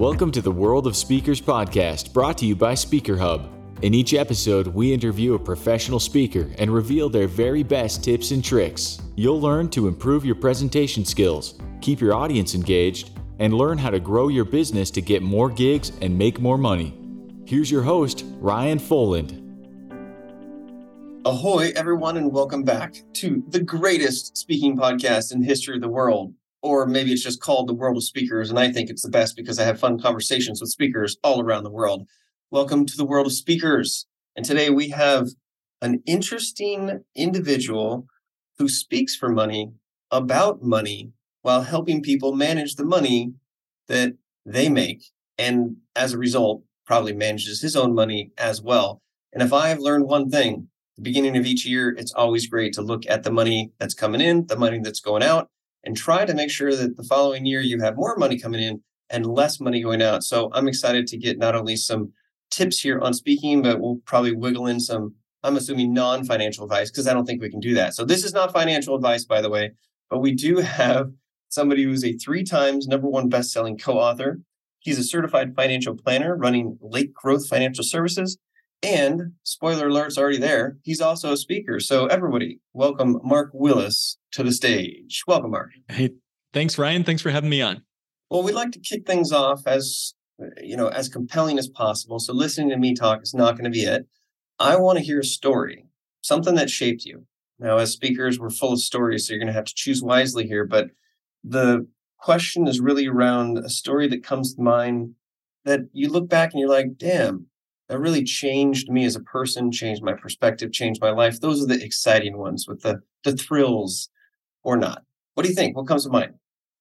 Welcome to the World of Speakers podcast, brought to you by Speaker Hub. In each episode, we interview a professional speaker and reveal their very best tips and tricks. You'll learn to improve your presentation skills, keep your audience engaged, and learn how to grow your business to get more gigs and make more money. Here's your host, Ryan Foland. Ahoy, everyone, and welcome back to the greatest speaking podcast in the history of the world. Or maybe it's just called the World of Speakers, and I think it's the best because I have fun conversations with speakers all around the world. Welcome to the World of Speakers. And today we have an interesting individual who speaks for money about money while helping people manage the money that they make. And as a result, probably manages his own money as well. And if I've learned one thing, the beginning of each year, it's always great to look at the money that's coming in, the money that's going out, and try to make sure that the following year you have more money coming in and less money going out. So I'm excited to get not only some tips here on speaking, but we'll probably wiggle in some, I'm assuming non financial advice because I don't think we can do that. So this is not financial advice, by the way, but we do have somebody who's a three times number one best selling co author. He's a certified financial planner running Lake Growth Financial Services. And spoiler alert's already there. He's also a speaker. So everybody, welcome Mark Willis to the stage. Welcome, Mark. Hey, thanks, Ryan. Thanks for having me on. Well, we'd like to kick things off as you know, as compelling as possible. So listening to me talk is not going to be it. I want to hear a story, something that shaped you. Now, as speakers, we're full of stories, so you're going to have to choose wisely here. But the question is really around a story that comes to mind that you look back and you're like, damn, that really changed me as a person, changed my perspective, changed my life. Those are the exciting ones with the the thrills or not. What do you think? What comes to mind?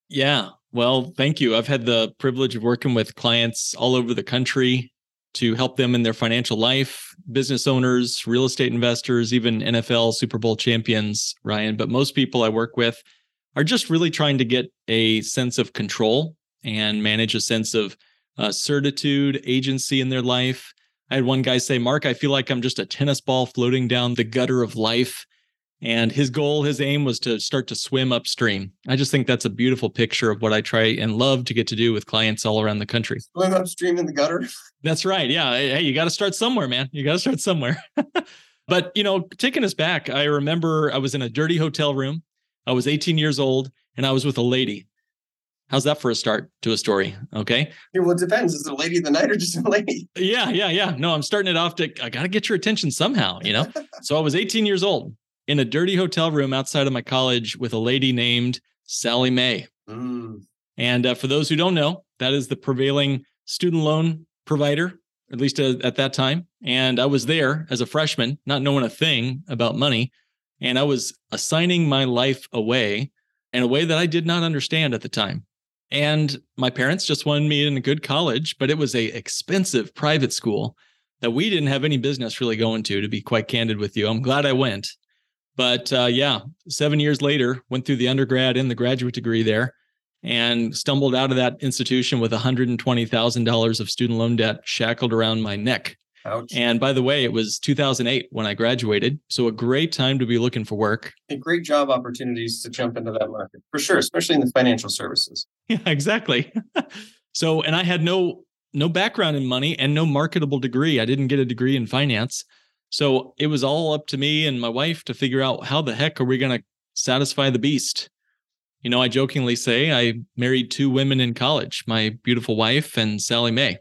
Yeah. Well, thank you. I've had the privilege of working with clients all over the country to help them in their financial life, business owners, real estate investors, even NFL Super Bowl champions, Ryan. But most people I work with are just really trying to get a sense of control and manage a sense of uh, certitude, agency in their life. I had one guy say, Mark, I feel like I'm just a tennis ball floating down the gutter of life. And his goal, his aim was to start to swim upstream. I just think that's a beautiful picture of what I try and love to get to do with clients all around the country. Swim upstream in the gutter. That's right. Yeah. Hey, you got to start somewhere, man. You got to start somewhere. but, you know, taking us back, I remember I was in a dirty hotel room. I was 18 years old and I was with a lady. How's that for a start to a story? Okay. Well, it depends. Is it a lady of the night or just a lady? Yeah, yeah, yeah. No, I'm starting it off to, I got to get your attention somehow, you know? so I was 18 years old in a dirty hotel room outside of my college with a lady named Sallie Mae. Mm. And uh, for those who don't know, that is the prevailing student loan provider, at least uh, at that time. And I was there as a freshman, not knowing a thing about money. And I was assigning my life away in a way that I did not understand at the time. And my parents just wanted me in a good college, but it was a expensive private school that we didn't have any business really going to, to be quite candid with you. I'm glad I went. But uh, yeah, seven years later, went through the undergrad and the graduate degree there and stumbled out of that institution with $120,000 of student loan debt shackled around my neck. Ouch. And by the way, it was 2008 when I graduated. So a great time to be looking for work. And great job opportunities to jump into that market for sure, especially in the financial services. Yeah, exactly. so, and I had no no background in money and no marketable degree. I didn't get a degree in finance. So it was all up to me and my wife to figure out how the heck are we going to satisfy the beast. You know, I jokingly say I married two women in college, my beautiful wife and Sallie Mae.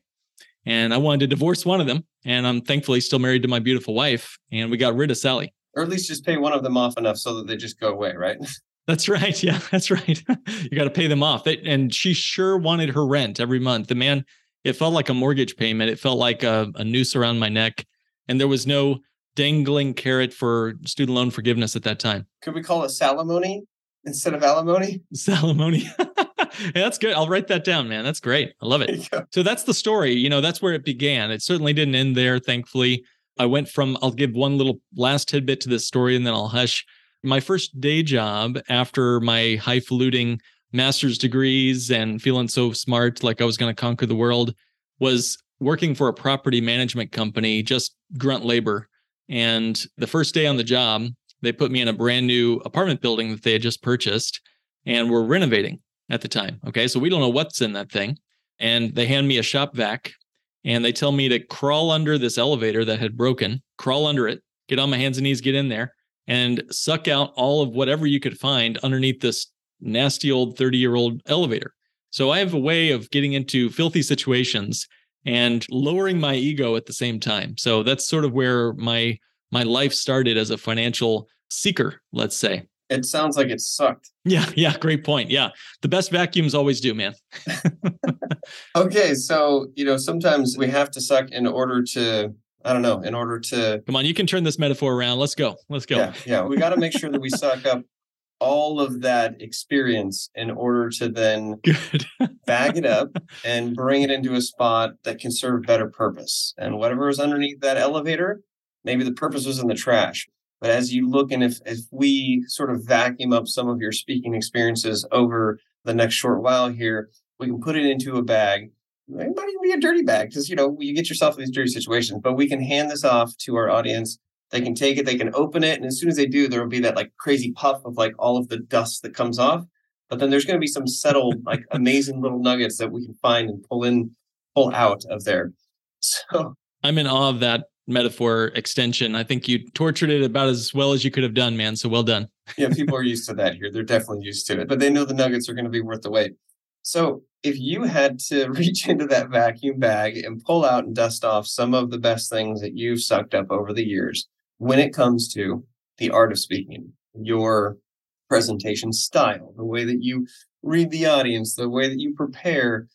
And I wanted to divorce one of them. And I'm thankfully still married to my beautiful wife. And we got rid of Sally. Or at least just pay one of them off enough so that they just go away, right? That's right. Yeah, that's right. you got to pay them off. and she sure wanted her rent every month. The man, it felt like a mortgage payment. It felt like a, a noose around my neck and there was no dangling carrot for student loan forgiveness at that time. Could we call it salimony instead of alimony? Salimony. That's good. I'll write that down, man. That's great. I love it. So that's the story. You know, that's where it began. It certainly didn't end there, thankfully. I went from, I'll give one little last tidbit to this story and then I'll hush. My first day job after my highfalutin master's degrees and feeling so smart, like I was going to conquer the world, was working for a property management company, just grunt labor. And the first day on the job, they put me in a brand new apartment building that they had just purchased and were renovating at the time. Okay. So we don't know what's in that thing. and they hand me a shop vac and they tell me to crawl under this elevator that had broken, crawl under it, get on my hands and knees, get in there, and suck out all of whatever you could find underneath this nasty old 30 year old elevator. So I have a way of getting into filthy situations and lowering my ego at the same time. So that's sort of where my my life started as a financial seeker, let's say. It sounds like it sucked. Yeah, yeah, great point. Yeah. The best vacuums always do, man. okay, so, you know, sometimes we have to suck in order to I don't know, in order to Come on, you can turn this metaphor around. Let's go. Let's go. Yeah, yeah. we got to make sure that we suck up all of that experience in order to then bag it up and bring it into a spot that can serve better purpose. And whatever is underneath that elevator, maybe the purpose was in the trash. But as you look and if if we sort of vacuum up some of your speaking experiences over the next short while here, we can put it into a bag. It might even be a dirty bag because you know you get yourself in these dirty situations. But we can hand this off to our audience. They can take it, they can open it, and as soon as they do, there will be that like crazy puff of like all of the dust that comes off. But then there's going to be some settled, like amazing little nuggets that we can find and pull in, pull out of there. So I'm in awe of that metaphor extension. I think you tortured it about as well as you could have done, man. So well done. yeah, people are used to that here. They're definitely used to it, but they know the nuggets are going to be worth the wait. So if you had to reach into that vacuum bag and pull out and dust off some of the best things that you've sucked up over the years when it comes to the art of speaking, your presentation style, the way that you read the audience, the way that you prepare,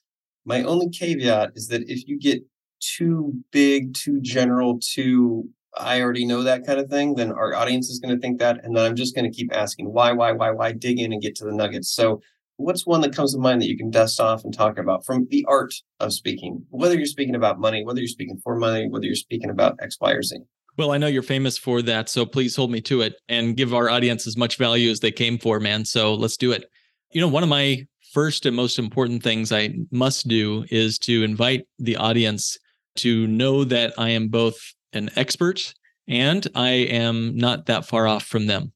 my only caveat is that if you get too big, too general, too I already know that kind of thing, then our audience is going to think that. And then I'm just going to keep asking why, why, why, why, dig in and get to the nuggets. So, what's one that comes to mind that you can dust off and talk about from the art of speaking, whether you're speaking about money, whether you're speaking for money, whether you're speaking about X, Y, or Z? Well, I know you're famous for that. So, please hold me to it and give our audience as much value as they came for, man. So, let's do it. You know, one of my first and most important things I must do is to invite the audience to know that I am both an expert and I am not that far off from them.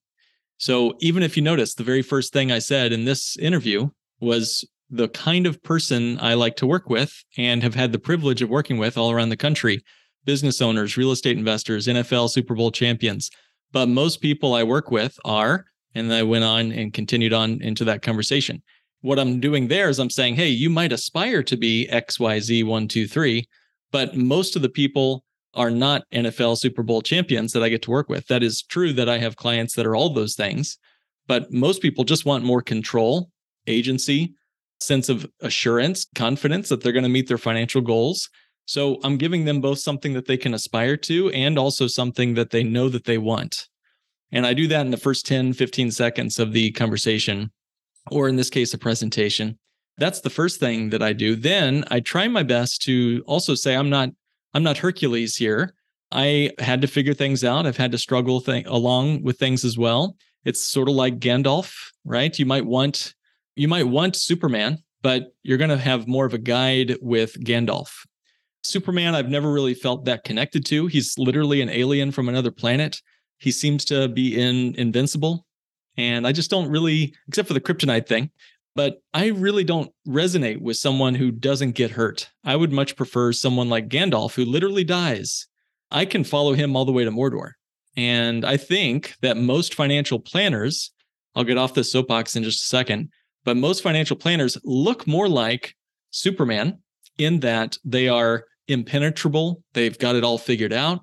So even if you notice, the very first thing I said in this interview was the kind of person I like to work with and have had the privilege of working with all around the country business owners, real estate investors, NFL Super Bowl champions. But most people I work with are, and I went on and continued on into that conversation. What I'm doing there is I'm saying, hey, you might aspire to be XYZ123, but most of the people are not NFL Super Bowl champions that I get to work with. That is true that I have clients that are all those things, but most people just want more control, agency, sense of assurance, confidence that they're going to meet their financial goals. So I'm giving them both something that they can aspire to and also something that they know that they want. And I do that in the first 10, 15 seconds of the conversation, or in this case, a presentation that's the first thing that I do. Then I try my best to also say I'm not I'm not Hercules here. I had to figure things out. I've had to struggle th- along with things as well. It's sort of like Gandalf, right? You might want you might want Superman, but you're going to have more of a guide with Gandalf. Superman, I've never really felt that connected to. He's literally an alien from another planet. He seems to be in invincible. And I just don't really, except for the kryptonite thing, but I really don't resonate with someone who doesn't get hurt. I would much prefer someone like Gandalf who literally dies. I can follow him all the way to Mordor. And I think that most financial planners, I'll get off the soapbox in just a second, but most financial planners look more like Superman in that they are impenetrable. They've got it all figured out.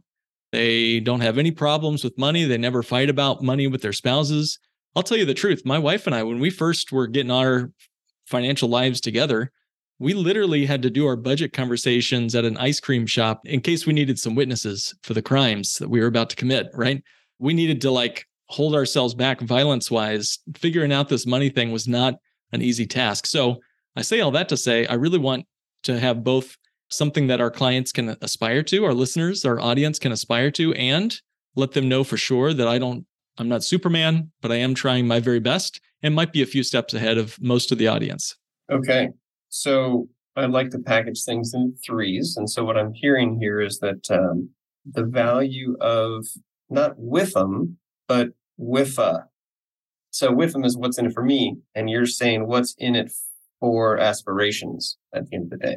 They don't have any problems with money. They never fight about money with their spouses. I'll tell you the truth. My wife and I, when we first were getting our financial lives together, we literally had to do our budget conversations at an ice cream shop in case we needed some witnesses for the crimes that we were about to commit, right? We needed to like hold ourselves back violence wise. Figuring out this money thing was not an easy task. So I say all that to say, I really want to have both something that our clients can aspire to, our listeners, our audience can aspire to, and let them know for sure that I don't I'm not Superman, but I am trying my very best and might be a few steps ahead of most of the audience. Okay. So I like to package things in threes. And so what I'm hearing here is that um, the value of not with them, but with a. So with them is what's in it for me. And you're saying what's in it for aspirations at the end of the day.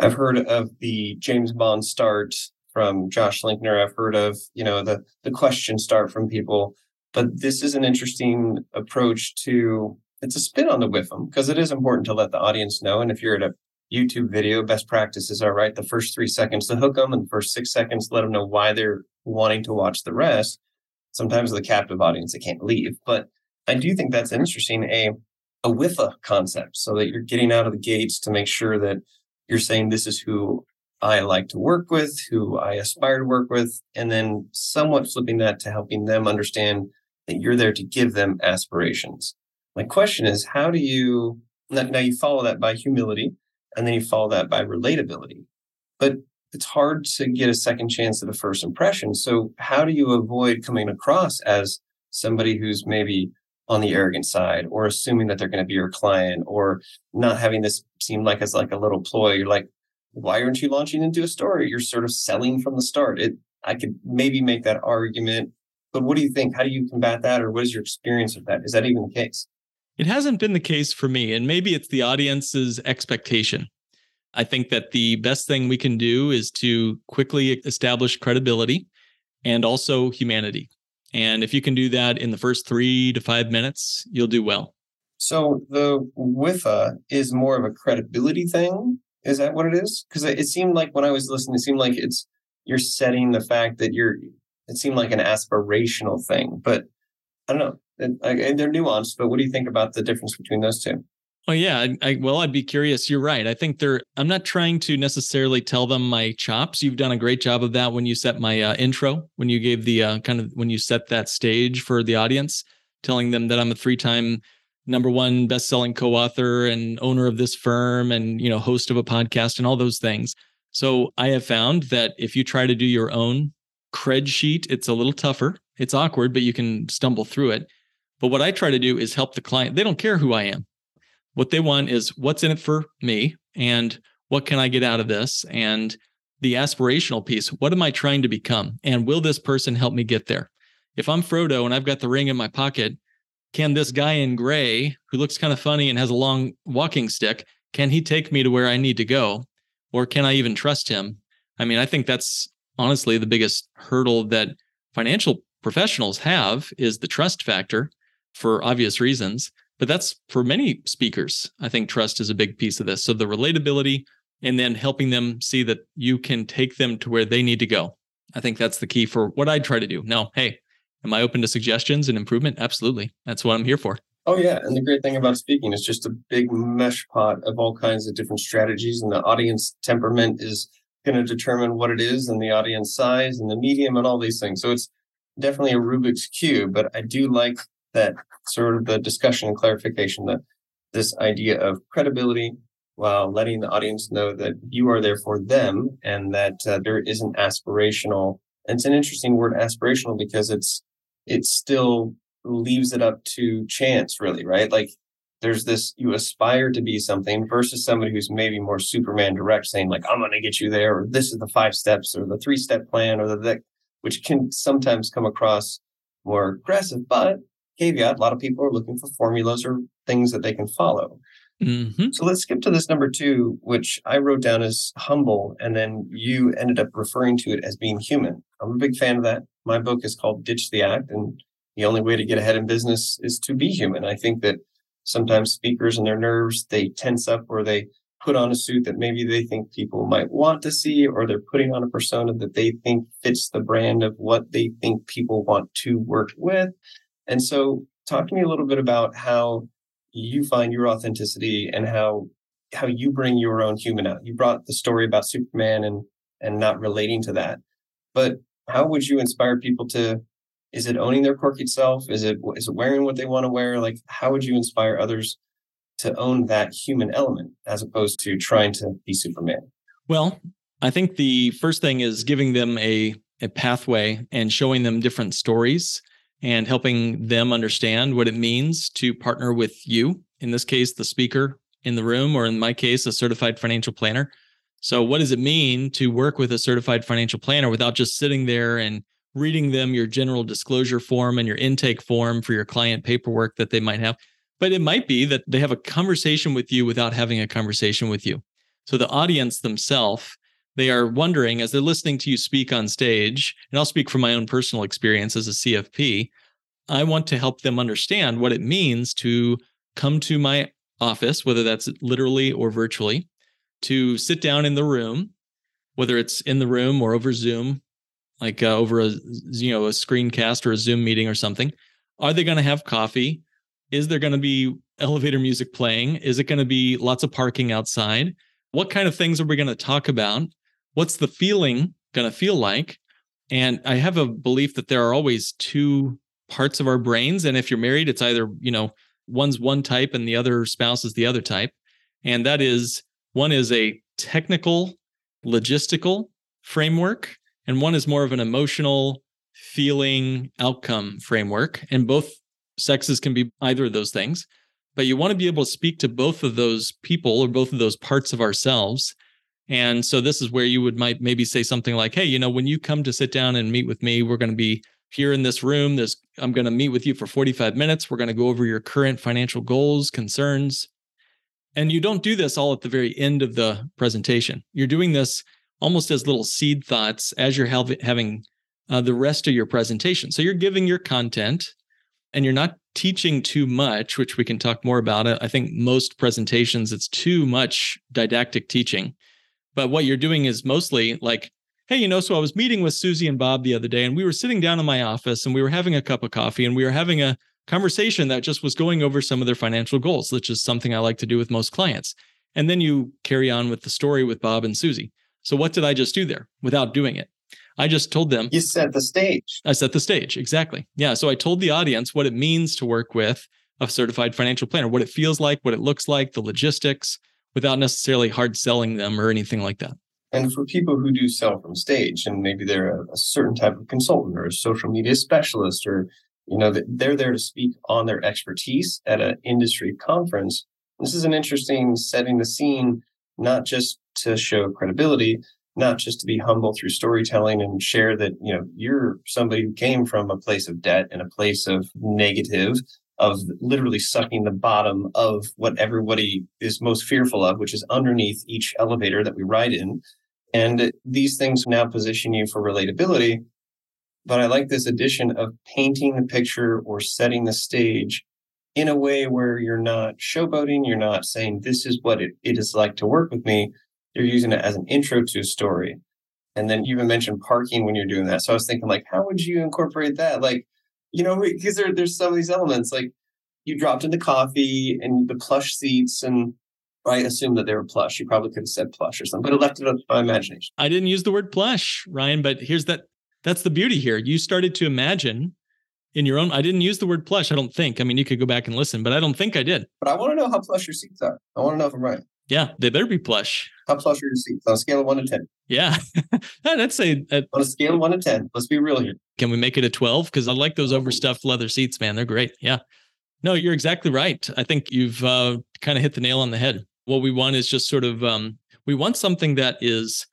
I've heard of the James Bond start from Josh Linkner. I've heard of, you know, the the question start from people. But this is an interesting approach to it's a spin on the WIFM because it is important to let the audience know. And if you're at a YouTube video, best practices are right. The first three seconds to hook them, and the first six seconds let them know why they're wanting to watch the rest. Sometimes the captive audience they can't leave, but I do think that's interesting. A a WIFA concept, so that you're getting out of the gates to make sure that you're saying this is who I like to work with, who I aspire to work with, and then somewhat flipping that to helping them understand that you're there to give them aspirations. My question is, how do you now you follow that by humility and then you follow that by relatability? But it's hard to get a second chance at a first impression. So how do you avoid coming across as somebody who's maybe on the arrogant side or assuming that they're going to be your client or not having this seem like as like a little ploy? You're like, why aren't you launching into a story? You're sort of selling from the start. It I could maybe make that argument, but what do you think? How do you combat that, or what is your experience with that? Is that even the case? It hasn't been the case for me, and maybe it's the audience's expectation. I think that the best thing we can do is to quickly establish credibility and also humanity. And if you can do that in the first three to five minutes, you'll do well. So the WIFA is more of a credibility thing. Is that what it is? Because it seemed like when I was listening, it seemed like it's you're setting the fact that you're. It seemed like an aspirational thing, but I don't know and, and they're nuanced. But what do you think about the difference between those two? Oh yeah, I, I, well, I'd be curious. You're right. I think they're. I'm not trying to necessarily tell them my chops. You've done a great job of that when you set my uh, intro, when you gave the uh, kind of when you set that stage for the audience, telling them that I'm a three-time number one best-selling co-author and owner of this firm, and you know, host of a podcast, and all those things. So I have found that if you try to do your own cred sheet, it's a little tougher. It's awkward, but you can stumble through it. But what I try to do is help the client. They don't care who I am. What they want is what's in it for me and what can I get out of this? And the aspirational piece, what am I trying to become? And will this person help me get there? If I'm Frodo and I've got the ring in my pocket, can this guy in gray who looks kind of funny and has a long walking stick, can he take me to where I need to go? Or can I even trust him? I mean, I think that's honestly the biggest hurdle that financial professionals have is the trust factor for obvious reasons. But that's for many speakers. I think trust is a big piece of this. So the relatability and then helping them see that you can take them to where they need to go. I think that's the key for what I try to do. Now, hey, am I open to suggestions and improvement? Absolutely. That's what I'm here for. Oh yeah, and the great thing about speaking is just a big mesh pot of all kinds of different strategies, and the audience temperament is going to determine what it is, and the audience size, and the medium, and all these things. So it's definitely a Rubik's cube. But I do like that sort of the discussion and clarification that this idea of credibility while letting the audience know that you are there for them and that uh, there isn't aspirational. And it's an interesting word, aspirational, because it's it still leaves it up to chance, really, right? Like there's this you aspire to be something versus somebody who's maybe more Superman direct, saying like I'm going to get you there, or this is the five steps, or the three step plan, or the, the which can sometimes come across more aggressive, but caveat, a lot of people are looking for formulas or things that they can follow. Mm-hmm. So let's skip to this number two, which I wrote down as humble, and then you ended up referring to it as being human. I'm a big fan of that. My book is called Ditch the Act, and the only way to get ahead in business is to be human. I think that sometimes speakers and their nerves, they tense up or they put on a suit that maybe they think people might want to see, or they're putting on a persona that they think fits the brand of what they think people want to work with. And so, talk to me a little bit about how you find your authenticity and how how you bring your own human out. You brought the story about Superman and and not relating to that, but how would you inspire people to? Is it owning their quirky self? Is it is it wearing what they want to wear? Like, how would you inspire others to own that human element as opposed to trying to be Superman? Well, I think the first thing is giving them a a pathway and showing them different stories and helping them understand what it means to partner with you, in this case, the speaker in the room, or in my case, a certified financial planner. So, what does it mean to work with a certified financial planner without just sitting there and reading them your general disclosure form and your intake form for your client paperwork that they might have? But it might be that they have a conversation with you without having a conversation with you. So the audience themselves, they are wondering as they're listening to you speak on stage, and I'll speak from my own personal experience as a CFP. I want to help them understand what it means to come to my office, whether that's literally or virtually, to sit down in the room, whether it's in the room or over Zoom, like uh, over a you know a screencast or a Zoom meeting or something. Are they going to have coffee? Is there going to be elevator music playing? Is it going to be lots of parking outside? What kind of things are we going to talk about? What's the feeling going to feel like? And I have a belief that there are always two parts of our brains. And if you're married, it's either, you know, one's one type and the other spouse is the other type. And that is one is a technical, logistical framework, and one is more of an emotional, feeling, outcome framework. And both sexes can be either of those things. But you want to be able to speak to both of those people or both of those parts of ourselves. And so this is where you would might maybe say something like, "Hey, you know, when you come to sit down and meet with me, we're going to be here in this room. There's I'm going to meet with you for 45 minutes. We're going to go over your current financial goals, concerns. And you don't do this all at the very end of the presentation. You're doing this almost as little seed thoughts as you're having uh, the rest of your presentation. So you're giving your content and you're not teaching too much, which we can talk more about. I think most presentations, it's too much didactic teaching. But what you're doing is mostly like hey, you know, so I was meeting with Susie and Bob the other day, and we were sitting down in my office and we were having a cup of coffee and we were having a conversation that just was going over some of their financial goals, which is something I like to do with most clients. And then you carry on with the story with Bob and Susie. So what did I just do there without doing it? I just told them. You set the stage. I set the stage. Exactly. Yeah. So I told the audience what it means to work with a certified financial planner, what it feels like, what it looks like, the logistics, without necessarily hard selling them or anything like that. And for people who do sell from stage, and maybe they're a, a certain type of consultant or a social media specialist, or you know, they're there to speak on their expertise at an industry conference. This is an interesting setting the scene, not just to show credibility, not just to be humble through storytelling and share that you know you're somebody who came from a place of debt and a place of negative of literally sucking the bottom of what everybody is most fearful of which is underneath each elevator that we ride in and these things now position you for relatability. But I like this addition of painting the picture or setting the stage in a way where you're not showboating, you're not saying this is what it, it is like to work with me. You're using it as an intro to a story. And then you even mentioned parking when you're doing that. So I was thinking, like, how would you incorporate that? Like, you know, because there, there's some of these elements, like you dropped in the coffee and the plush seats and I assume that they were plush. You probably could have said plush or something, but it left it up to my imagination. I didn't use the word plush, Ryan, but here's that that's the beauty here. You started to imagine in your own I didn't use the word plush, I don't think. I mean, you could go back and listen, but I don't think I did. But I want to know how plush your seats are. I want to know if I'm right. Yeah, they better be plush. How plush are your seats on a scale of one to 10? Yeah, I'd say uh, on a scale of one to 10. Let's be real here. Can we make it a 12? Because I like those overstuffed leather seats, man. They're great. Yeah. No, you're exactly right. I think you've uh, kind of hit the nail on the head. What we want is just sort of um, we want something that is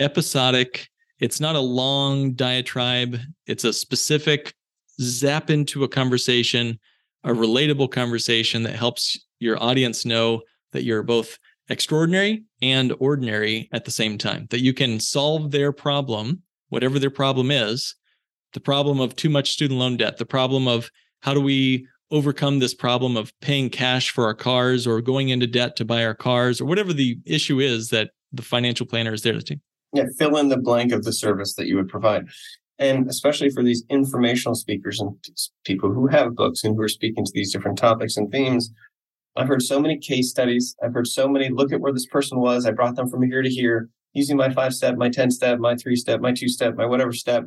episodic. It's not a long diatribe. It's a specific zap into a conversation, a relatable conversation that helps your audience know that you're both extraordinary and ordinary at the same time, that you can solve their problem, whatever their problem is, the problem of too much student loan debt, the problem of how do we overcome this problem of paying cash for our cars or going into debt to buy our cars or whatever the issue is that the financial planner is there to yeah fill in the blank of the service that you would provide. And especially for these informational speakers and people who have books and who are speaking to these different topics and themes i've heard so many case studies. I've heard so many look at where this person was. I brought them from here to here using my five step my 10 step my three step my two step my whatever step.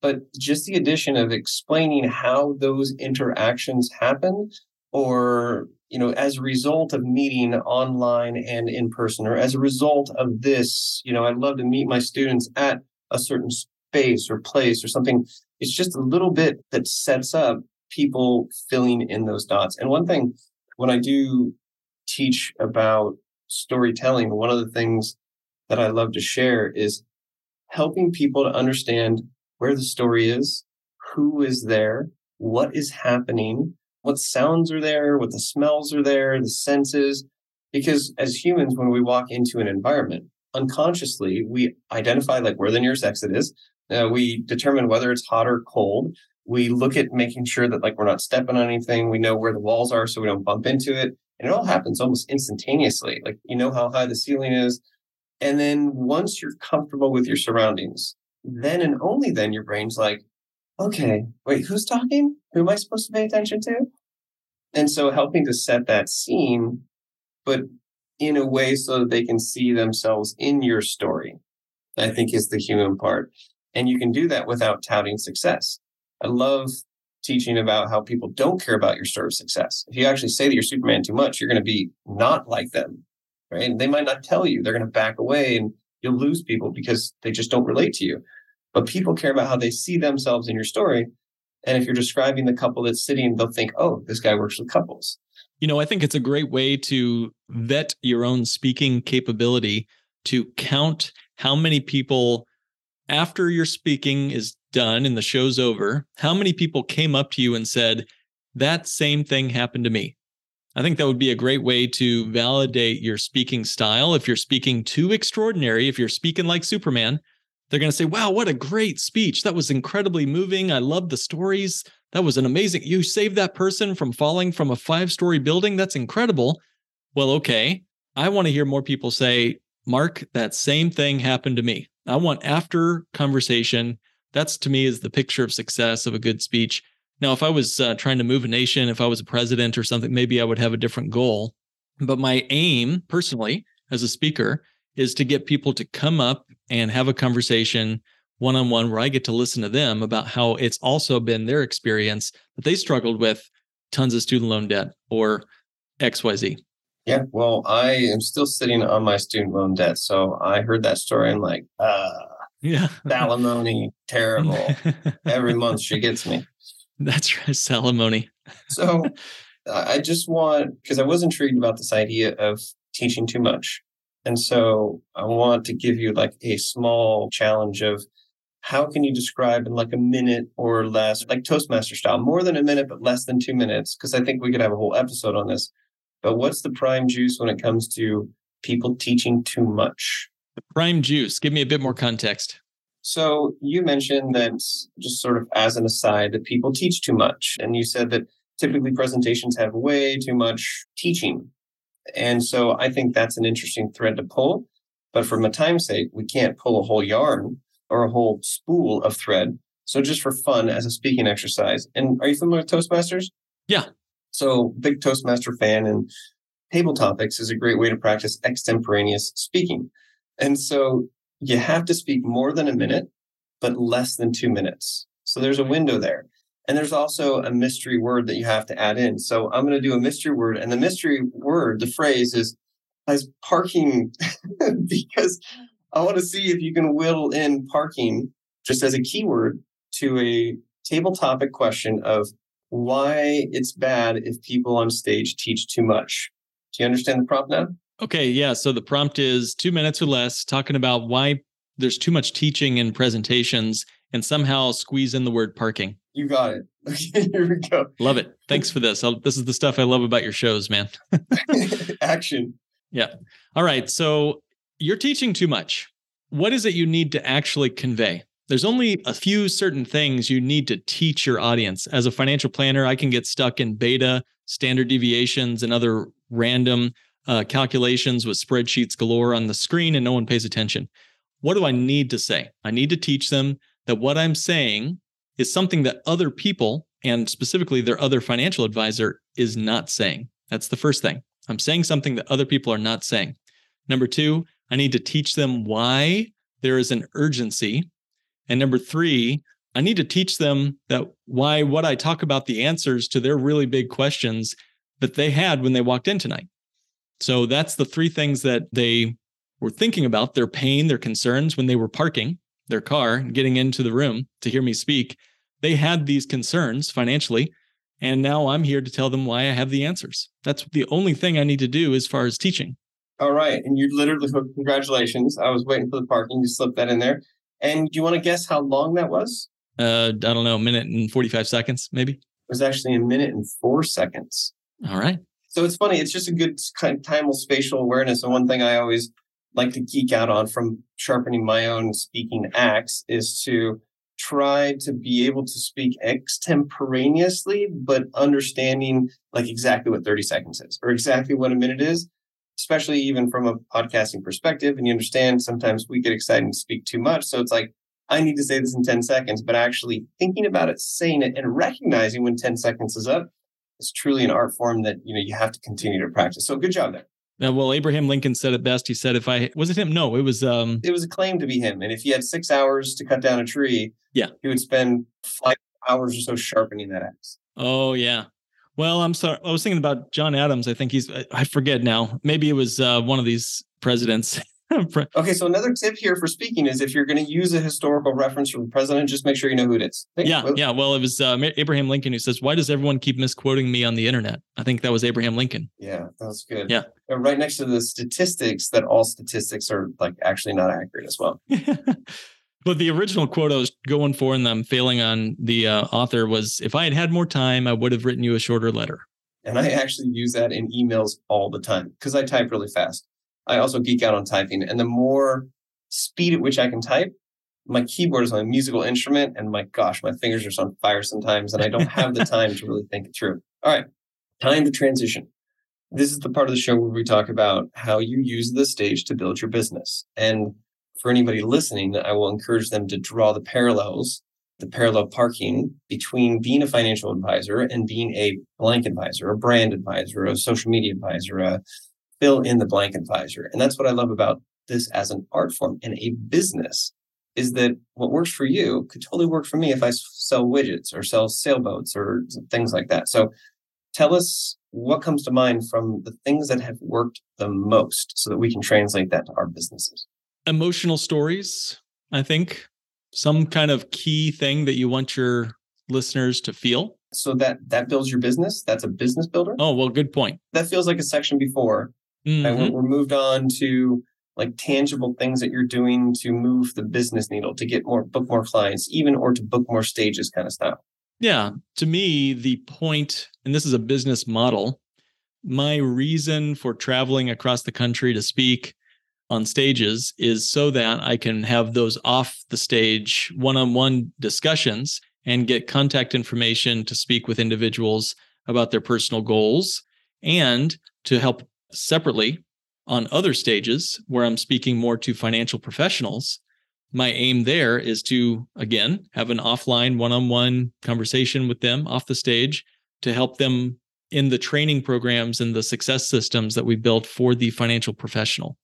But just the addition of explaining how those interactions happen or you know as a result of meeting online and in person or as a result of this you know i'd love to meet my students at a certain space or place or something it's just a little bit that sets up people filling in those dots. And one thing when i do teach about storytelling one of the things that i love to share is helping people to understand where the story is, who is there, what is happening, what sounds are there, what the smells are there, the senses. Because as humans, when we walk into an environment, unconsciously, we identify like where the nearest exit is. Uh, we determine whether it's hot or cold. We look at making sure that like we're not stepping on anything. We know where the walls are so we don't bump into it. And it all happens almost instantaneously. Like you know how high the ceiling is. And then once you're comfortable with your surroundings, then and only then your brain's like, okay, wait, who's talking? Who am I supposed to pay attention to? And so helping to set that scene, but in a way so that they can see themselves in your story, I think is the human part. And you can do that without touting success. I love teaching about how people don't care about your story of success. If you actually say that you're Superman too much, you're going to be not like them, right? And they might not tell you. They're going to back away and you'll lose people because they just don't relate to you. But people care about how they see themselves in your story. And if you're describing the couple that's sitting, they'll think, oh, this guy works with couples. You know, I think it's a great way to vet your own speaking capability to count how many people after your speaking is done and the show's over, how many people came up to you and said, that same thing happened to me? I think that would be a great way to validate your speaking style. If you're speaking too extraordinary, if you're speaking like Superman, they're going to say, wow, what a great speech. That was incredibly moving. I love the stories. That was an amazing. You saved that person from falling from a five story building. That's incredible. Well, okay. I want to hear more people say, Mark, that same thing happened to me. I want after conversation. That's to me is the picture of success of a good speech. Now, if I was uh, trying to move a nation, if I was a president or something, maybe I would have a different goal. But my aim personally as a speaker is to get people to come up and have a conversation one on one where I get to listen to them about how it's also been their experience that they struggled with tons of student loan debt or XYZ. Yeah, well, I am still sitting on my student loan debt. So I heard that story and like, uh, yeah, alimony, terrible. Every month she gets me. That's right, salimony. so uh, I just want, because I was intrigued about this idea of teaching too much. And so I want to give you like a small challenge of how can you describe in like a minute or less, like Toastmaster style, more than a minute, but less than two minutes? Because I think we could have a whole episode on this but what's the prime juice when it comes to people teaching too much? The prime juice. Give me a bit more context. So you mentioned that just sort of as an aside that people teach too much. And you said that typically presentations have way too much teaching. And so I think that's an interesting thread to pull. But for my time's sake, we can't pull a whole yarn or a whole spool of thread. So just for fun as a speaking exercise. And are you familiar with Toastmasters? Yeah. So, big Toastmaster fan and table topics is a great way to practice extemporaneous speaking. And so, you have to speak more than a minute, but less than two minutes. So, there's a window there. And there's also a mystery word that you have to add in. So, I'm going to do a mystery word. And the mystery word, the phrase is as parking, because I want to see if you can whittle in parking just as a keyword to a table topic question of why it's bad if people on stage teach too much. Do you understand the prompt now? Okay, yeah. So the prompt is two minutes or less talking about why there's too much teaching in presentations and somehow squeeze in the word parking. You got it. Okay, here we go. Love it. Thanks for this. I'll, this is the stuff I love about your shows, man. Action. Yeah. All right. So you're teaching too much. What is it you need to actually convey? there's only a few certain things you need to teach your audience. As a financial planner, I can get stuck in beta, standard deviations, and other random uh, calculations with spreadsheets galore on the screen, and no one pays attention. What do I need to say? I need to teach them that what I'm saying is something that other people, and specifically their other financial advisor, is not saying. That's the first thing. I'm saying something that other people are not saying. Number two, I need to teach them why there is an urgency and number three, I need to teach them that why what I talk about the answers to their really big questions that they had when they walked in tonight. So that's the three things that they were thinking about their pain, their concerns when they were parking their car, getting into the room to hear me speak. They had these concerns financially. And now I'm here to tell them why I have the answers. That's the only thing I need to do as far as teaching. All right. And you literally, congratulations. I was waiting for the parking. You slipped that in there. And do you want to guess how long that was? Uh, I don't know, a minute and 45 seconds, maybe. It was actually a minute and four seconds. All right. So it's funny. It's just a good kind of timal spatial awareness. And one thing I always like to geek out on from sharpening my own speaking axe is to try to be able to speak extemporaneously, but understanding like exactly what 30 seconds is or exactly what a minute is, especially even from a podcasting perspective. And you understand sometimes we get excited and speak too much. So it's like, I need to say this in 10 seconds, but actually thinking about it, saying it, and recognizing when 10 seconds is up is truly an art form that you know you have to continue to practice. So good job there. Now, well, Abraham Lincoln said it best. He said, "If I was it him? No, it was um, it was a claim to be him. And if he had six hours to cut down a tree, yeah, he would spend five hours or so sharpening that axe. Oh yeah. Well, I'm sorry. I was thinking about John Adams. I think he's. I forget now. Maybe it was uh, one of these presidents. okay, so another tip here for speaking is if you're going to use a historical reference from the president, just make sure you know who it is. Yeah, well, yeah. Well, it was uh, Abraham Lincoln who says, "Why does everyone keep misquoting me on the internet?" I think that was Abraham Lincoln. Yeah, that was good. Yeah, and right next to the statistics that all statistics are like actually not accurate as well. but the original quote I was going for, and I'm failing on the uh, author was, "If I had had more time, I would have written you a shorter letter." And I actually use that in emails all the time because I type really fast. I also geek out on typing. And the more speed at which I can type, my keyboard is my musical instrument. And my gosh, my fingers are on fire sometimes. And I don't have the time to really think it through. All right, time to transition. This is the part of the show where we talk about how you use the stage to build your business. And for anybody listening, I will encourage them to draw the parallels, the parallel parking between being a financial advisor and being a blank advisor, a brand advisor, a social media advisor, a fill in the blank advisor. And that's what I love about this as an art form and a business is that what works for you could totally work for me if I sell widgets or sell sailboats or things like that. So tell us what comes to mind from the things that have worked the most so that we can translate that to our businesses. Emotional stories, I think, some kind of key thing that you want your listeners to feel. So that that builds your business. That's a business builder. Oh, well, good point. That feels like a section before Mm-hmm. And we're, we're moved on to like tangible things that you're doing to move the business needle to get more book more clients even or to book more stages kind of stuff yeah to me the point and this is a business model my reason for traveling across the country to speak on stages is so that i can have those off the stage one-on-one discussions and get contact information to speak with individuals about their personal goals and to help separately on other stages where I'm speaking more to financial professionals, my aim there is to, again, have an offline one on one conversation with them off the stage to help them in the training programs and the success systems that we built for the financial professional.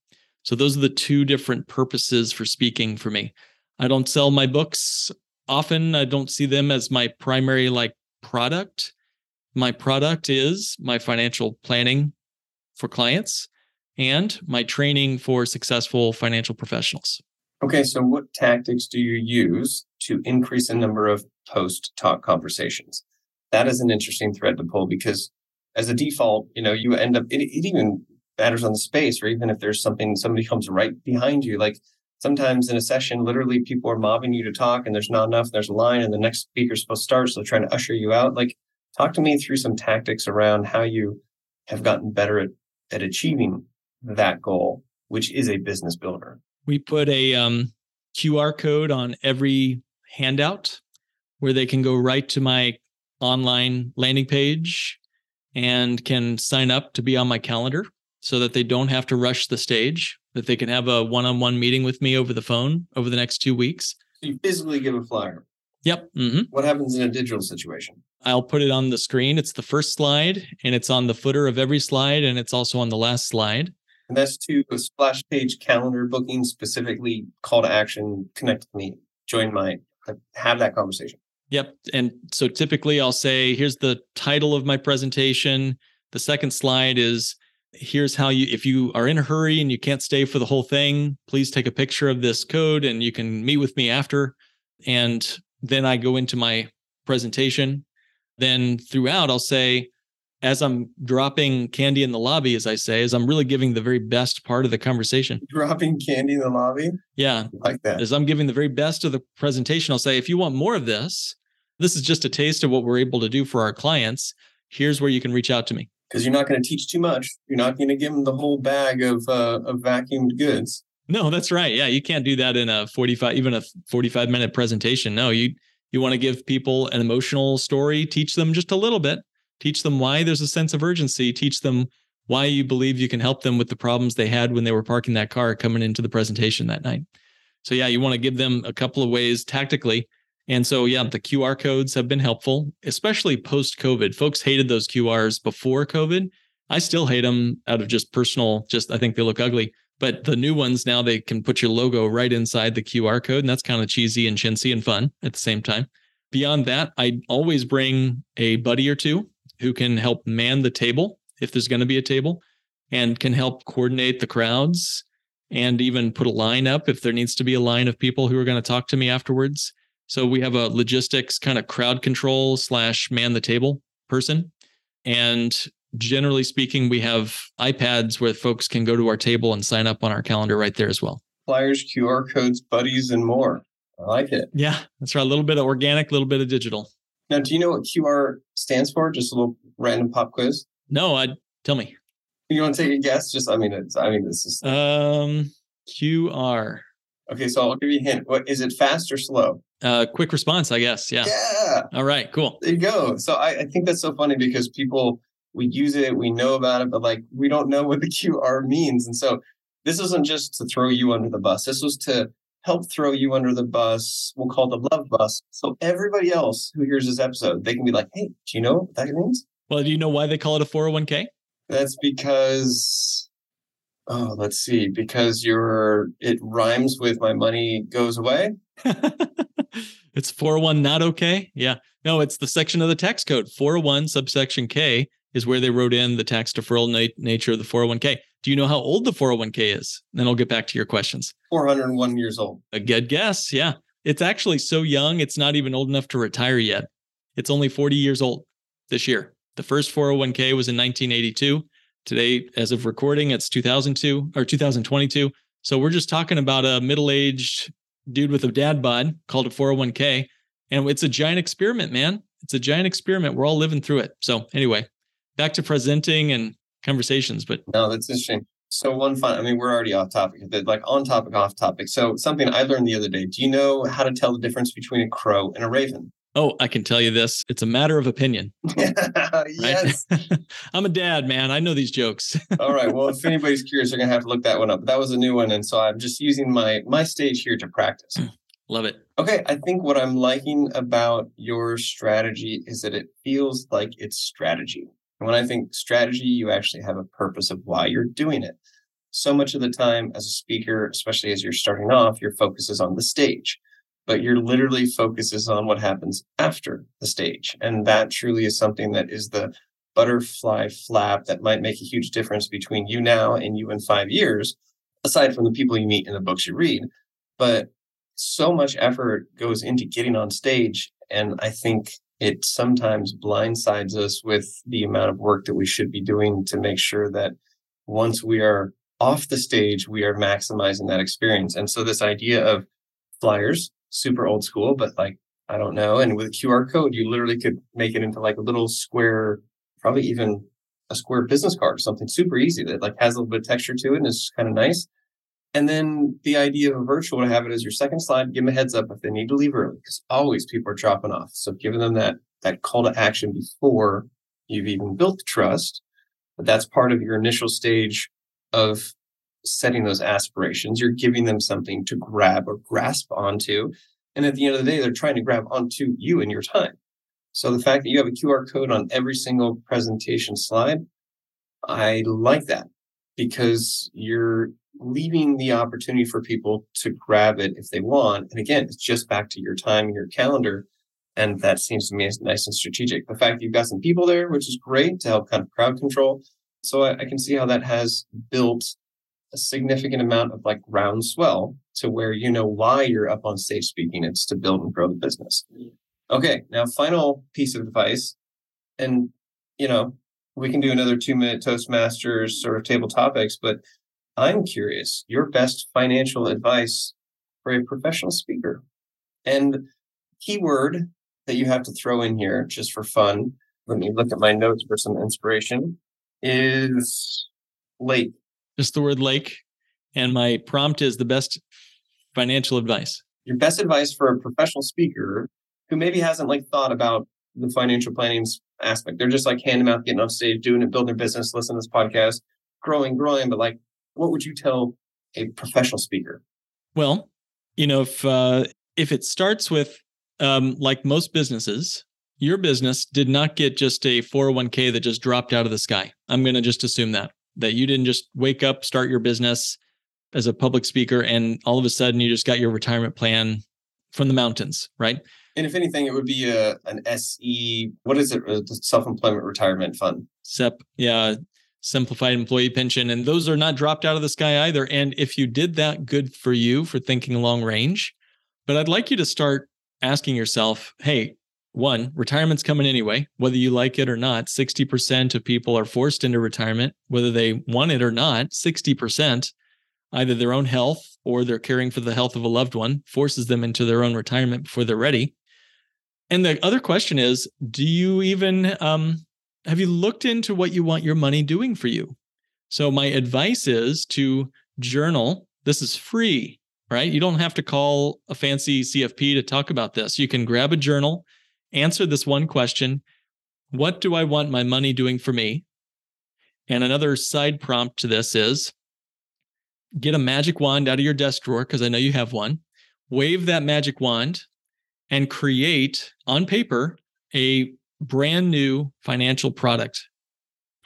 So, those are the two different purposes for speaking for me. I don't sell my books often, I don't see them as my primary like product. My product is my financial planning for clients and my training for successful financial professionals. Okay, so what tactics do you use to increase the number of post talk conversations? That is an interesting thread to pull because as a default, you know, you end up it, it even matters on the space, or even if there's something somebody comes right behind you, like sometimes in a session, literally people are mobbing you to talk and there's not enough, there's a line and the next speaker's supposed to start, so they're trying to usher you out. Like talk to me through some tactics around how you have gotten better at at achieving that goal, which is a business builder? We put a um, QR code on every handout where they can go right to my online landing page and can sign up to be on my calendar so that they don't have to rush the stage, that they can have a one on one meeting with me over the phone over the next two weeks. So you physically give a flyer. Yep. Mm-hmm. What happens in a digital situation? I'll put it on the screen. It's the first slide and it's on the footer of every slide and it's also on the last slide. And that's to a splash page calendar booking, specifically call to action, connect with me, join my, have that conversation. Yep. And so typically I'll say, here's the title of my presentation. The second slide is here's how you, if you are in a hurry and you can't stay for the whole thing, please take a picture of this code and you can meet with me after. And then I go into my presentation then throughout I'll say, as I'm dropping candy in the lobby, as I say, as I'm really giving the very best part of the conversation. Dropping candy in the lobby? Yeah. like that. As I'm giving the very best of the presentation, I'll say, if you want more of this, this is just a taste of what we're able to do for our clients. Here's where you can reach out to me. Because you're not going to teach too much. You're not going to give them the whole bag of uh, of vacuumed goods. No, that's right. Yeah, you can't do that in a 45 even a 45 minute presentation. No, you you want to give people an emotional story, teach them just a little bit, teach them why there's a sense of urgency, teach them why you believe you can help them with the problems they had when they were parking that car coming into the presentation that night. So yeah, you want to give them a couple of ways tactically. And so yeah, the QR codes have been helpful, especially post COVID. Folks hated those QRs before COVID. I still hate them out of just personal just I think they look ugly. But the new ones now they can put your logo right inside the QR code and that's kind of cheesy and chintzy and fun at the same time. Beyond that, I always bring a buddy or two who can help man the table if there's going to be a table and can help coordinate the crowds and even put a line up if there needs to be a line of people who are going to talk to me afterwards. So we have a logistics kind of crowd control slash man the table person. And generally speaking, we have iPads where folks can go to our table and sign up on our calendar right there as well. Flyers, QR codes, buddies, and more. I like it. Yeah, that's right. A little bit of organic, a little bit of digital. Now, do you know what QR stands for? Just a little random pop quiz. No, I tell me. You want to take a guess? Just, I mean, it's, I mean, this is um QR. Okay, so I'll give you a hint. What is it? Fast or slow? Uh, quick response, I guess. Yeah. Yeah. All right. Cool. There you go. So I, I think that's so funny because people we use it, we know about it, but like we don't know what the QR means. And so this wasn't just to throw you under the bus. This was to help throw you under the bus. We'll call the love bus. So everybody else who hears this episode, they can be like, hey, do you know what that means? Well, do you know why they call it a 401k? That's because oh, let's see, because your it rhymes with my money goes away. it's 401 not okay. Yeah. No, it's the section of the tax code. 401 subsection K is where they wrote in the tax deferral na- nature of the 401k. Do you know how old the 401k is? Then I'll get back to your questions. 401 years old. A good guess. Yeah. It's actually so young, it's not even old enough to retire yet. It's only 40 years old this year. The first 401k was in 1982. Today, as of recording, it's 2002 or 2022. So we're just talking about a middle aged dude with a dad bod called a 401k. And it's a giant experiment, man. It's a giant experiment. We're all living through it. So, anyway, back to presenting and conversations. But no, that's interesting. So, one fun, I mean, we're already off topic, like on topic, off topic. So, something I learned the other day do you know how to tell the difference between a crow and a raven? Oh, I can tell you this. It's a matter of opinion. yes. I'm a dad, man. I know these jokes. All right. Well, if anybody's curious, they're gonna have to look that one up. That was a new one. And so I'm just using my my stage here to practice. Mm, love it. Okay. I think what I'm liking about your strategy is that it feels like it's strategy. And when I think strategy, you actually have a purpose of why you're doing it. So much of the time as a speaker, especially as you're starting off, your focus is on the stage but your literally focus is on what happens after the stage. And that truly is something that is the butterfly flap that might make a huge difference between you now and you in five years, aside from the people you meet in the books you read. But so much effort goes into getting on stage. And I think it sometimes blindsides us with the amount of work that we should be doing to make sure that once we are off the stage, we are maximizing that experience. And so, this idea of flyers super old school, but like, I don't know. And with QR code, you literally could make it into like a little square, probably even a square business card, or something super easy that like has a little bit of texture to it and is kind of nice. And then the idea of a virtual to have it as your second slide, give them a heads up if they need to leave early, because always people are dropping off. So giving them that that call to action before you've even built the trust, but that's part of your initial stage of setting those aspirations. You're giving them something to grab or grasp onto. And at the end of the day, they're trying to grab onto you and your time. So the fact that you have a QR code on every single presentation slide, I like that because you're leaving the opportunity for people to grab it if they want. And again, it's just back to your time your calendar. And that seems to me nice and strategic. The fact you've got some people there, which is great to help kind of crowd control. So I, I can see how that has built a significant amount of like groundswell to where you know why you're up on stage speaking. It's to build and grow the business. Okay, now final piece of advice, and you know we can do another two minute Toastmasters sort of table topics, but I'm curious your best financial advice for a professional speaker. And keyword that you have to throw in here just for fun. Let me look at my notes for some inspiration. Is lake. Just the word lake. And my prompt is the best financial advice. Your best advice for a professional speaker who maybe hasn't like thought about the financial planning aspect. They're just like hand to mouth, getting off stage, doing it, building their business, listening to this podcast, growing, growing. But like, what would you tell a professional speaker? Well, you know, if uh, if it starts with um, like most businesses, your business did not get just a 401k that just dropped out of the sky. I'm going to just assume that that you didn't just wake up, start your business as a public speaker, and all of a sudden you just got your retirement plan from the mountains, right? And if anything, it would be a an SE. What is it? Self employment retirement fund. SEP. Yeah, simplified employee pension, and those are not dropped out of the sky either. And if you did that, good for you for thinking long range. But I'd like you to start asking yourself, hey, one, retirement's coming anyway, whether you like it or not. 60% of people are forced into retirement, whether they want it or not. 60%, either their own health or they're caring for the health of a loved one, forces them into their own retirement before they're ready. And the other question is do you even um, have you looked into what you want your money doing for you? So, my advice is to journal. This is free, right? You don't have to call a fancy CFP to talk about this. You can grab a journal, answer this one question What do I want my money doing for me? And another side prompt to this is get a magic wand out of your desk drawer, because I know you have one. Wave that magic wand and create on paper a brand new financial product.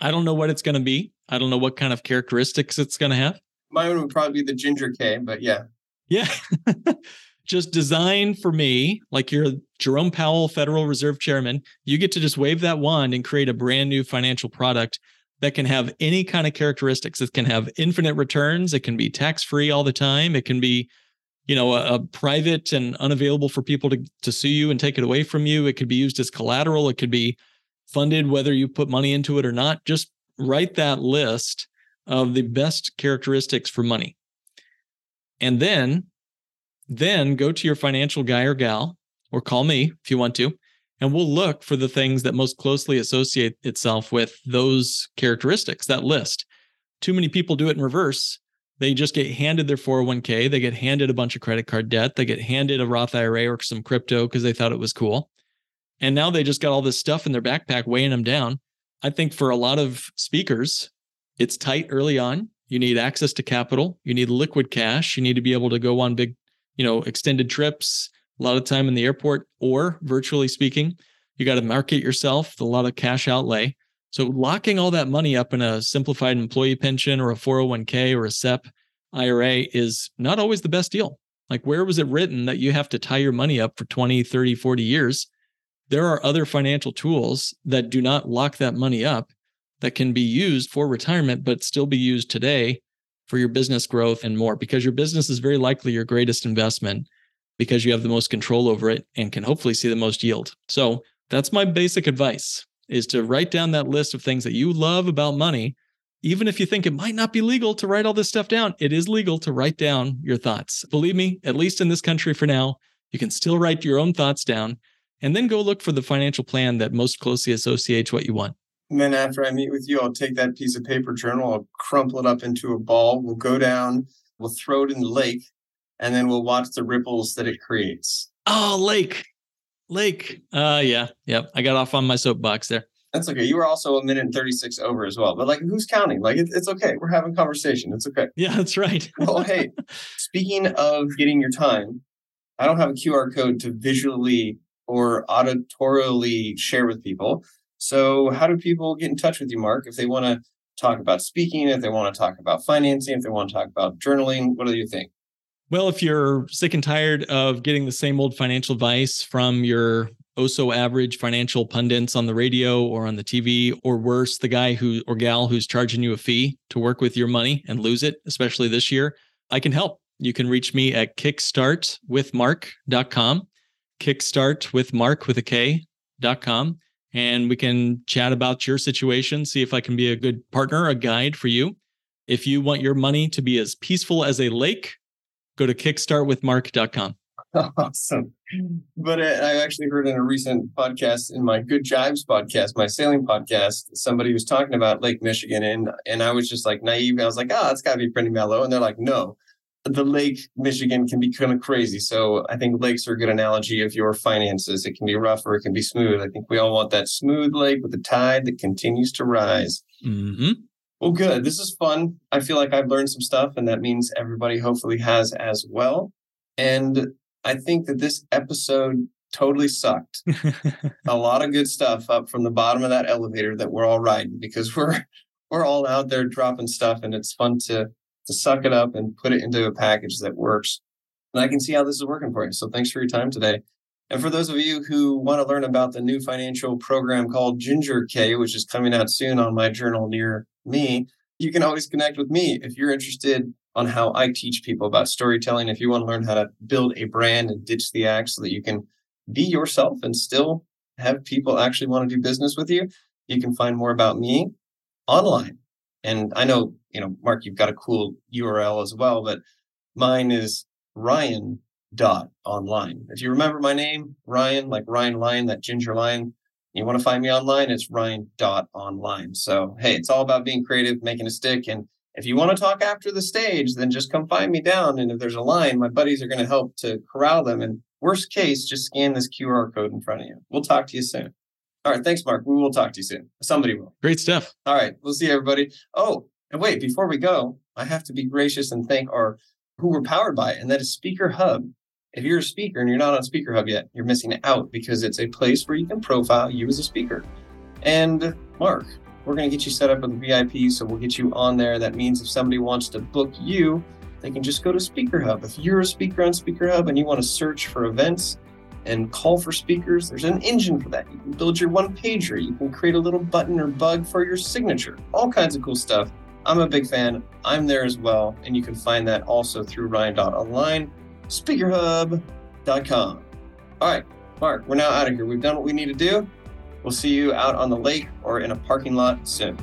I don't know what it's going to be. I don't know what kind of characteristics it's going to have. Mine would probably be the ginger K, but yeah. Yeah. just designed for me, like you're Jerome Powell, Federal Reserve Chairman. You get to just wave that wand and create a brand new financial product that can have any kind of characteristics. It can have infinite returns. It can be tax free all the time. It can be you know a, a, private and unavailable for people to, to sue you and take it away from you. It could be used as collateral. It could be funded whether you put money into it or not. Just write that list of the best characteristics for money. And then then go to your financial guy or gal or call me if you want to and we'll look for the things that most closely associate itself with those characteristics that list. Too many people do it in reverse they just get handed their 401k, they get handed a bunch of credit card debt, they get handed a Roth IRA or some crypto because they thought it was cool. And now they just got all this stuff in their backpack weighing them down. I think for a lot of speakers, it's tight early on. You need access to capital, you need liquid cash, you need to be able to go on big, you know, extended trips, a lot of time in the airport or virtually speaking. You got to market yourself, a lot of cash outlay. So locking all that money up in a simplified employee pension or a 401k or a SEP IRA is not always the best deal. Like where was it written that you have to tie your money up for 20, 30, 40 years? There are other financial tools that do not lock that money up that can be used for retirement but still be used today for your business growth and more because your business is very likely your greatest investment because you have the most control over it and can hopefully see the most yield. So that's my basic advice is to write down that list of things that you love about money. Even if you think it might not be legal to write all this stuff down, it is legal to write down your thoughts. Believe me, at least in this country for now, you can still write your own thoughts down and then go look for the financial plan that most closely associates what you want. And then after I meet with you, I'll take that piece of paper journal, I'll crumple it up into a ball. We'll go down, we'll throw it in the lake, and then we'll watch the ripples that it creates. Oh, lake. Lake. Uh yeah. Yep. I got off on my soapbox there. That's okay. You were also a minute and 36 over as well. But like who's counting? Like it, it's okay. We're having conversation. It's okay. Yeah, that's right. well, hey, speaking of getting your time, I don't have a QR code to visually or auditorily share with people. So how do people get in touch with you, Mark, if they want to talk about speaking, if they want to talk about financing, if they want to talk about journaling? What do you think? Well, if you're sick and tired of getting the same old financial advice from your oh so average financial pundits on the radio or on the TV, or worse, the guy who or gal who's charging you a fee to work with your money and lose it, especially this year, I can help. You can reach me at kickstartwithmark.com, kickstartwithmark with a K.com, and we can chat about your situation, see if I can be a good partner, a guide for you. If you want your money to be as peaceful as a lake, go to kickstartwithmark.com. Awesome. But I actually heard in a recent podcast, in my Good Jives podcast, my sailing podcast, somebody was talking about Lake Michigan, and and I was just like naive. I was like, oh, it's got to be pretty mellow, and they're like, no, the Lake Michigan can be kind of crazy. So I think lakes are a good analogy of your finances. It can be rough or it can be smooth. I think we all want that smooth lake with the tide that continues to rise. Mm-hmm. Well, good. This is fun. I feel like I've learned some stuff, and that means everybody hopefully has as well. And I think that this episode totally sucked. a lot of good stuff up from the bottom of that elevator that we're all riding because we're we're all out there dropping stuff, and it's fun to to suck it up and put it into a package that works. And I can see how this is working for you. So thanks for your time today. And for those of you who want to learn about the new financial program called Ginger K, which is coming out soon on my journal near me, you can always connect with me if you're interested on how I teach people about storytelling. If you want to learn how to build a brand and ditch the act so that you can be yourself and still have people actually want to do business with you, you can find more about me online. And I know, you know, Mark, you've got a cool URL as well, but mine is Ryan dot online. If you remember my name, Ryan, like Ryan Lion, that ginger lion, you want to find me online, it's Ryan dot online. So hey, it's all about being creative, making a stick. And if you want to talk after the stage, then just come find me down. And if there's a line, my buddies are going to help to corral them. And worst case, just scan this QR code in front of you. We'll talk to you soon. All right. Thanks, Mark. We will talk to you soon. Somebody will. Great stuff. All right. We'll see everybody. Oh, and wait, before we go, I have to be gracious and thank our who we're powered by, and that is Speaker Hub. If you're a speaker and you're not on Speaker Hub yet, you're missing out because it's a place where you can profile you as a speaker. And Mark, we're going to get you set up with VIP, so we'll get you on there. That means if somebody wants to book you, they can just go to Speaker Hub. If you're a speaker on Speaker Hub and you want to search for events and call for speakers, there's an engine for that. You can build your one pager, you can create a little button or bug for your signature, all kinds of cool stuff. I'm a big fan. I'm there as well. And you can find that also through ryan.online, speakerhub.com. All right, Mark, we're now out of here. We've done what we need to do. We'll see you out on the lake or in a parking lot soon.